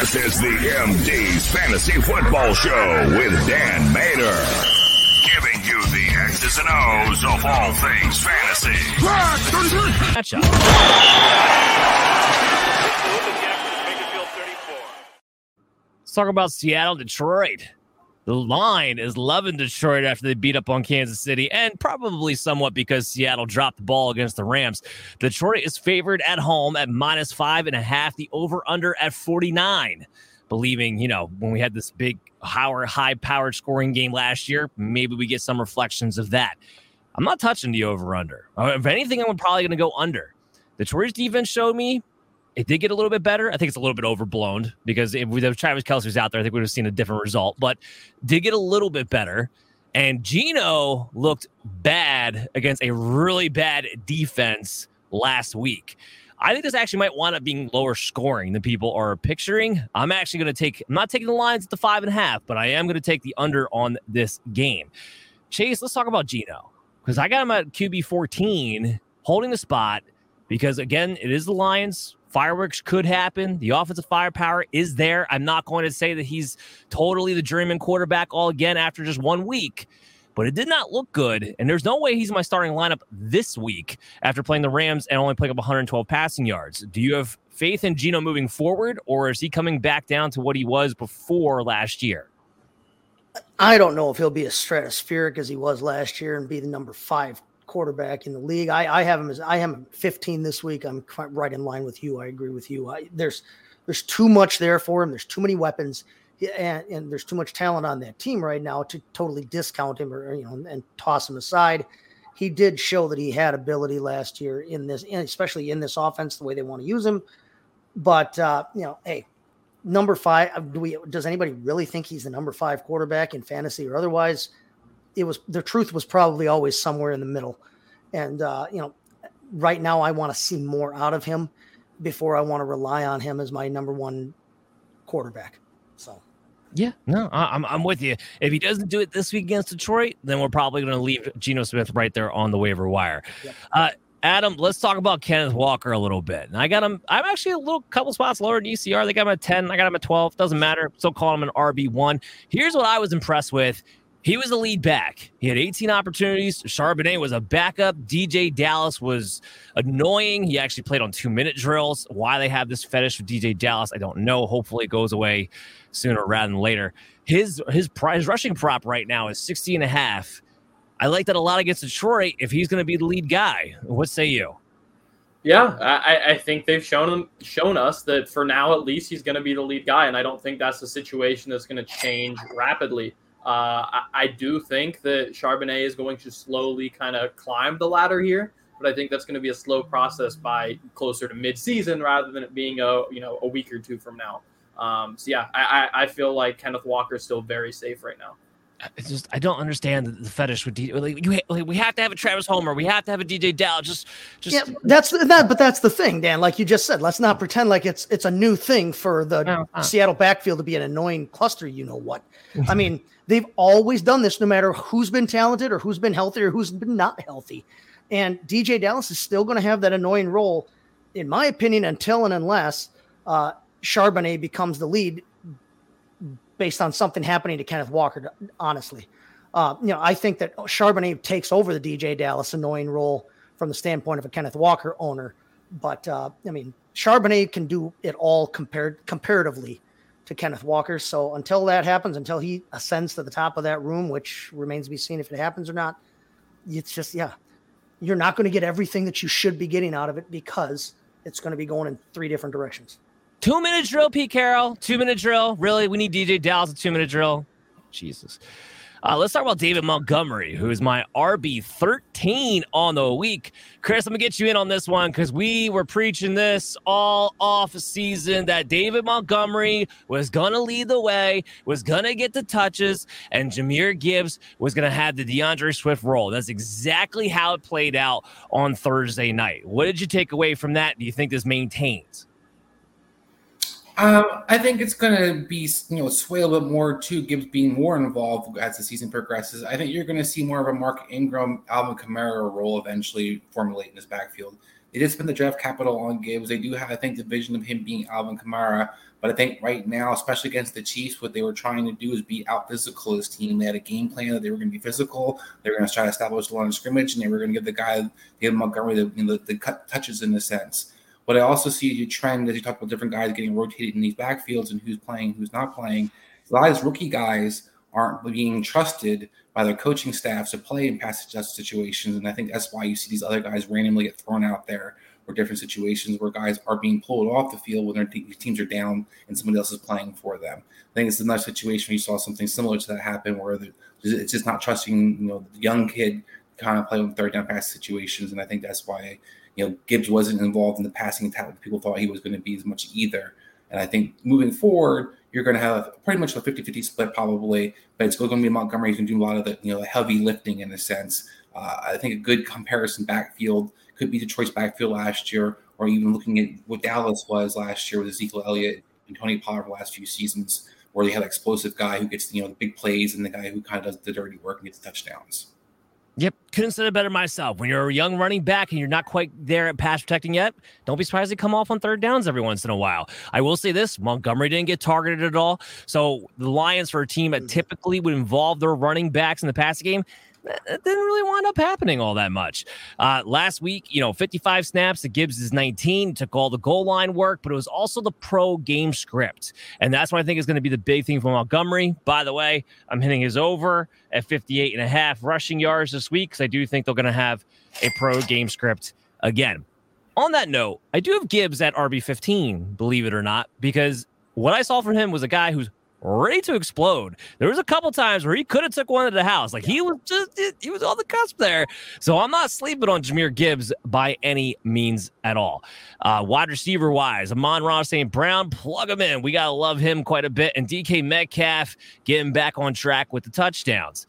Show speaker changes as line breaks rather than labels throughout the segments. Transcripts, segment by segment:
This is the MD's Fantasy Football Show with Dan Mater. Giving you the X's and O's of all things fantasy.
Matchup. Let's talk about Seattle, Detroit. The line is loving Detroit after they beat up on Kansas City, and probably somewhat because Seattle dropped the ball against the Rams. Detroit is favored at home at minus five and a half, the over under at 49. Believing, you know, when we had this big, high powered scoring game last year, maybe we get some reflections of that. I'm not touching the over under. Uh, if anything, I'm probably going to go under. Detroit's defense showed me it did get a little bit better. I think it's a little bit overblown because if, if Travis Kelce was out there, I think we would have seen a different result, but did get a little bit better. And Geno looked bad against a really bad defense last week. I think this actually might wind up being lower scoring than people are picturing. I'm actually going to take, I'm not taking the lines at the five and a half, but I am going to take the under on this game. Chase, let's talk about Geno because I got him at QB 14, holding the spot because, again, it is the Lions. Fireworks could happen. The offensive firepower is there. I'm not going to say that he's totally the German quarterback all again after just one week, but it did not look good. And there's no way he's my starting lineup this week after playing the Rams and only picking up 112 passing yards. Do you have faith in Geno moving forward, or is he coming back down to what he was before last year?
I don't know if he'll be as stratospheric as he was last year and be the number five quarterback in the league. I, I have him as I am 15 this week. I'm quite right in line with you. I agree with you. I, there's there's too much there for him. There's too many weapons, and, and there's too much talent on that team right now to totally discount him or you know and toss him aside. He did show that he had ability last year in this, especially in this offense, the way they want to use him. But uh, you know, hey, number five. Do we? Does anybody really think he's the number five quarterback in fantasy or otherwise? It was the truth was probably always somewhere in the middle. And uh, you know, right now I want to see more out of him before I want to rely on him as my number one quarterback. So
yeah, no, I'm I'm with you. If he doesn't do it this week against Detroit, then we're probably going to leave Geno Smith right there on the waiver wire. Yep. Uh, Adam, let's talk about Kenneth Walker a little bit. And I got him. I'm actually a little couple spots lower in ECR. They got him at 10. I got him at 12. Doesn't matter. Still calling him an RB one. Here's what I was impressed with. He was the lead back. He had 18 opportunities. Charbonnet was a backup. DeeJay Dallas was annoying. He actually played on two minute drills. Why they have this fetish with DeeJay Dallas, I don't know. Hopefully it goes away sooner rather than later. His his prize rushing prop right now is 60 and a half. I like that a lot against Detroit if he's going to be the lead guy. What say you?
Yeah, I, I think they've shown shown us that for now at least he's going to be the lead guy, and I don't think that's a situation that's going to change rapidly. Uh, I, I, do think that Charbonnet is going to slowly kind of climb the ladder here, but I think that's going to be a slow process by closer to mid-season rather than it being a you know a week or two from now. Um, so yeah, I, I feel like Kenneth Walker is still very safe right now.
It's just I don't understand the, fetish with DeeJay. Like, you, like, we have to have a Travis Homer. We have to have a DeeJay Dallas. Just, just
yeah. That's that, but that's the thing, Dan. Like you just said, let's not pretend like it's it's a new thing for the uh-huh. Seattle backfield to be an annoying cluster. You know what? I mean, they've always done this, no matter who's been talented or who's been healthy or who's been not healthy. And DeeJay Dallas is still going to have that annoying role, in my opinion, until and unless uh, Charbonnet becomes the lead based on something happening to Kenneth Walker, honestly. Uh, you know, I think that Charbonnet takes over the DeeJay Dallas annoying role from the standpoint of a Kenneth Walker owner. But uh, I mean, Charbonnet can do it all compared comparatively to Kenneth Walker. So until that happens, until he ascends to the top of that room, which remains to be seen if it happens or not, it's just yeah, you're not going to get everything that you should be getting out of it because it's going to be going in three different directions.
Two minute drill, Pete Carroll. Two minute drill. Really? We need DeeJay Dallas a two minute drill. Jesus. Uh, let's talk about David Montgomery, who is my RB 13 on the week. Chris, I'm to get you in on this one because we were preaching this all off season that David Montgomery was to lead the way, was to get the touches, and Jahmyr Gibbs was to have the DeAndre Swift role. That's exactly how it played out on Thursday night. What did you take away from that? Do you think this maintains?
Um, I think it's going to be, you know, sway a little bit more to Gibbs being more involved as the season progresses. I think you're going to see more of a Mark Ingram, Alvin Kamara role eventually formulate in his backfield. they did spend the draft capital on Gibbs. They do have, I think, the vision of him being Alvin Kamara. But I think right now, especially against the Chiefs, what they were trying to do is be out physical this team. They had a game plan that they were going to be physical. They were going to try to establish the line of scrimmage, and they were going to give the guy, David Montgomery, the, you know, the, the cut touches in a sense. But I also see a trend as you talk about different guys getting rotated in these backfields and who's playing, who's not playing. A lot of these rookie guys aren't being trusted by their coaching staffs to play in pass adjust situations. And I think that's why you see these other guys randomly get thrown out there or different situations where guys are being pulled off the field when their teams are down and somebody else is playing for them. I think it's another situation where you saw something similar to that happen where it's just not trusting, you know, the young kid kind of play with third down pass situations. And I think that's why, you know, Gibbs wasn't involved in the passing attack. People thought he was going to be as much either. And I think moving forward, you're going to have pretty much a 50-50 split probably, but it's going to be Montgomery who's going to do a lot of the you know the heavy lifting in a sense. Uh, I think a good comparison backfield could be Detroit's backfield last year, or even looking at what Dallas was last year with Ezekiel Elliott and Tony Pollard the last few seasons, where they had an explosive guy who gets you know the big plays and the guy who kind of does the dirty work and gets touchdowns.
Couldn't say it better myself. When you're a young running back and you're not quite there at pass protecting yet, don't be surprised to come off on third downs every once in a while. I will say this: Montgomery didn't get targeted at all. So the Lions, for a team that mm. typically would involve their running backs in the passing game, it didn't really wind up happening all that much. Uh, last week, you know, 55 snaps. The Gibbs is 19, took all the goal line work, but it was also the pro game script. And that's what I think is going to be the big thing for Montgomery. By the way, I'm hitting his over at 58 and a half rushing yards this week because I do think they're going to have a pro game script again. On that note, I do have Gibbs at RB15, believe it or not, because what I saw from him was a guy who's ready to explode. There was a couple times where he could have took one to the house. Like he was just he was on the cusp there. So I'm not sleeping on Jahmyr Gibbs by any means at all. Uh, wide receiver wise, Amon-Ra St. Brown, plug him in. We gotta love him quite a bit. And DK Metcalf getting back on track with the touchdowns.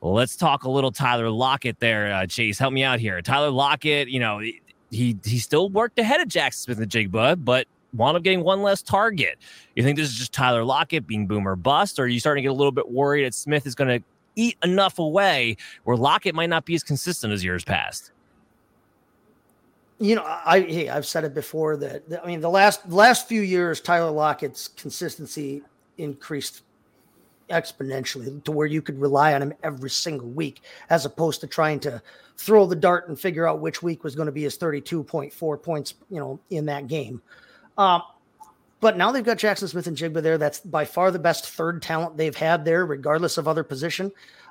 Let's talk a little Tyler Lockett there, uh, Chase. Help me out here. Tyler Lockett, you know, he he still worked ahead of Jaxon Smith-Njigba, but wound up getting one less target. You think this is just Tyler Lockett being boomer bust, or are you starting to get a little bit worried that Smith is going to eat enough away where Lockett might not be as consistent as years past?
You know, I hey, I've said it before that I mean the last last few years Tyler Lockett's consistency increased exponentially to where you could rely on him every single week as opposed to trying to throw the dart and figure out which week was going to be his 32.4 points, you know, in that game. Um, but now they've got Jaxon Smith-Njigba there. That's by far the best third talent they've had there, regardless of other position.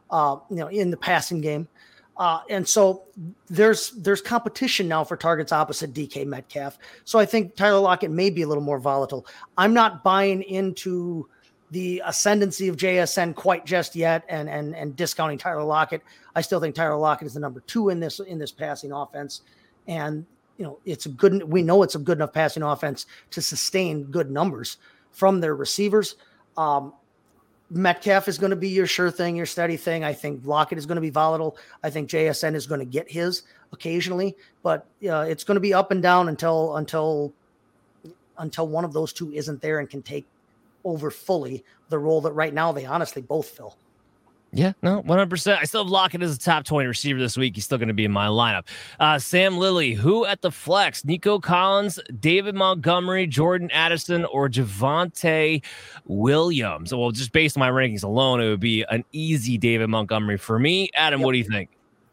Uh, you know, in the passing game, uh, and so there's there's competition now for targets opposite DK Metcalf. So I think Tyler Lockett may be a little more volatile. I'm not buying into the ascendancy of JSN quite just yet, and and and discounting Tyler Lockett. I still think Tyler Lockett is the number two in this in this passing offense, and you know, it's a good, we know it's a good enough passing offense to sustain good numbers from their receivers. Um, Metcalf is going to be your sure thing, your steady thing. I think Lockett is going to be volatile. I think JSN is going to get his occasionally, but uh, it's going to be up and down until until until one of those two isn't there and can take over fully the role that right now they honestly both fill.
Yeah, no, 100%. I still have Lockett as a top 20 receiver this week. He's still going to be in my lineup. Uh, Sam Lilly, who at the flex? Nico Collins, David Montgomery, Jordan Addison, or Javonte Williams? Well, just based on my rankings alone, it would be an easy David Montgomery for me. Adam, yep. what do you think?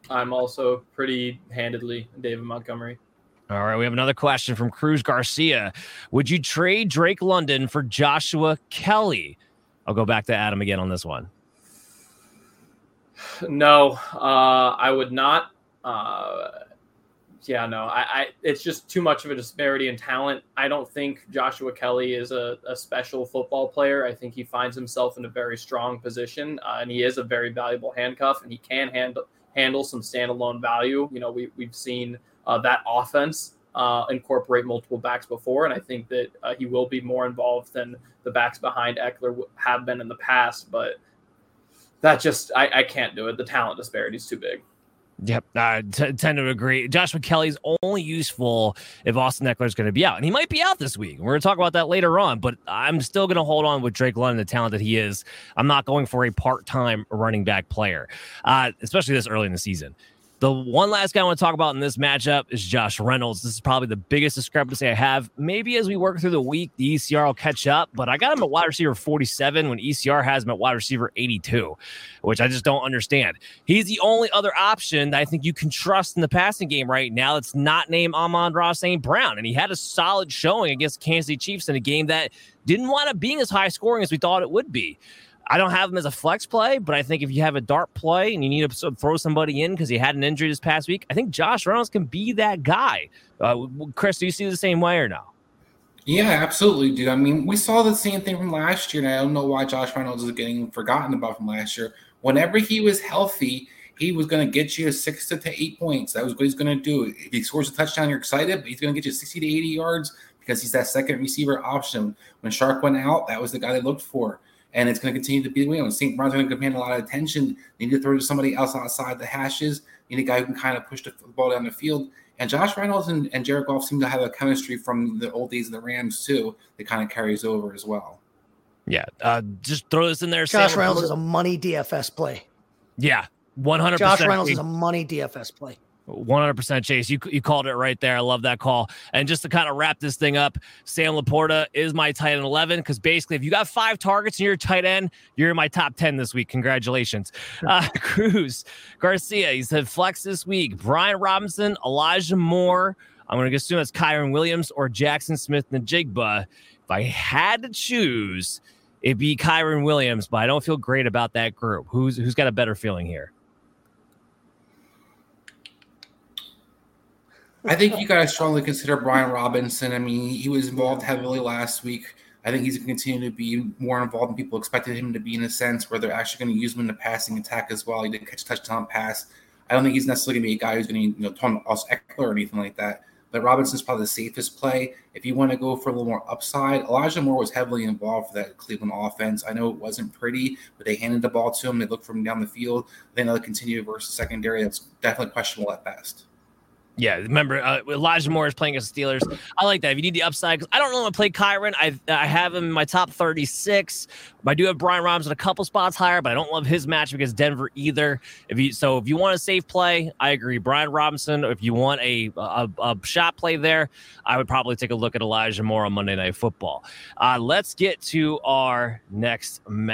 I'm also pretty handedly David Montgomery.
All right, we have another question from Cruz Garcia. Would you trade Drake London for Joshua Kelley? I'll go back to Adam again on this one.
No, uh, I would not. Uh, yeah, no, I, I, it's just too much of a disparity in talent. I don't think Joshua Kelley is a, a special football player. I think he finds himself in a very strong position, uh, and he is a very valuable handcuff, and he can handle handle some standalone value. You know, we we've seen uh, that offense uh, incorporate multiple backs before, and I think that uh, he will be more involved than the backs behind Ekeler have been in the past. But that just I, I can't do it. The talent disparity is too big.
Yep, I t- tend to agree. Joshua Kelley's only useful if Austin Ekeler is going to be out, and he might be out this week. We're going to talk about that later on, but I'm still going to hold on with Drake London, the talent that he is. I'm not going for a part-time running back player, uh, especially this early in the season. The one last guy I want to talk about in this matchup is Josh Reynolds. This is probably the biggest discrepancy I have. Maybe as we work through the week, the ECR will catch up, but I got him at wide receiver 47 when ECR has him at wide receiver 82, which I just don't understand. He's the only other option that I think you can trust in the passing game right now that's not named Amon-Ra St. Brown. And he had a solid showing against Kansas City Chiefs in a game that didn't wind up being as high scoring as we thought it would be. I don't have him as a flex play, but I think if you have a dart play and you need to throw somebody in because he had an injury this past week, I think Josh Reynolds can be that guy. Uh, Chris, do you see the same way or no?
Yeah, absolutely, dude. I mean, we saw the same thing from last year, and I don't know why Josh Reynolds is getting forgotten about from last year. Whenever he was healthy, he was going to get you six to eight points. That was what he's going to do. If he scores a touchdown, you're excited, but he's going to get you 60 to 80 yards because he's that second receiver option. When Shark went out, that was the guy they looked for and it's going to continue to be the way. When St. Brown's going to command a lot of attention, they need to throw to somebody else outside the hashes. You need a guy who can kind of push the ball down the field. And Josh Reynolds and, and Jared Goff seem to have a chemistry from the old days of the Rams too that kind of carries over as well.
Yeah, uh, just throw this in there.
Josh Sam Reynolds is a money DFS play.
Yeah, one hundred.
Josh Reynolds is a money DFS play.
100% Chase. You, you called it right there. I love that call. And just to kind of wrap this thing up, Sam LaPorta is my tight end 11 because basically, if you got five targets and you're tight end, you're in my top 10 this week. Congratulations. Uh, Cruz Garcia, he said flex this week. Brian Robinson, Elijah Moore. I'm going to assume that's Kyren Williams or Jaxon Smith-Njigba. If I had to choose, it'd be Kyren Williams, but I don't feel great about that group. Who's who's got a better feeling here?
I think you to strongly consider Brian Robinson. I mean, he was involved heavily last week. I think he's going to continue to be more involved than people expected him to be in a sense where they're actually going to use him in the passing attack as well. He did catch a touchdown pass. I don't think he's necessarily going to be a guy who's going to, you know, turn us Ekeler or anything like that. But Robinson's probably the safest play. If you want to go for a little more upside, Elijah Moore was heavily involved for that Cleveland offense. I know it wasn't pretty, but they handed the ball to him. They looked for him down the field. Then they'll continue versus secondary. That's definitely questionable at best.
Yeah, remember uh, Elijah Moore is playing against the Steelers. I like that. If you need the upside, because I don't really want to play Kyren. I I have him in my top 36. I do have Brian Robinson a couple spots higher, but I don't love his match against Denver either. If you so if you want a safe play, I agree. Brian Robinson. If you want a a, a shot play there, I would probably take a look at Elijah Moore on Monday Night Football. Uh, let's get to our next match.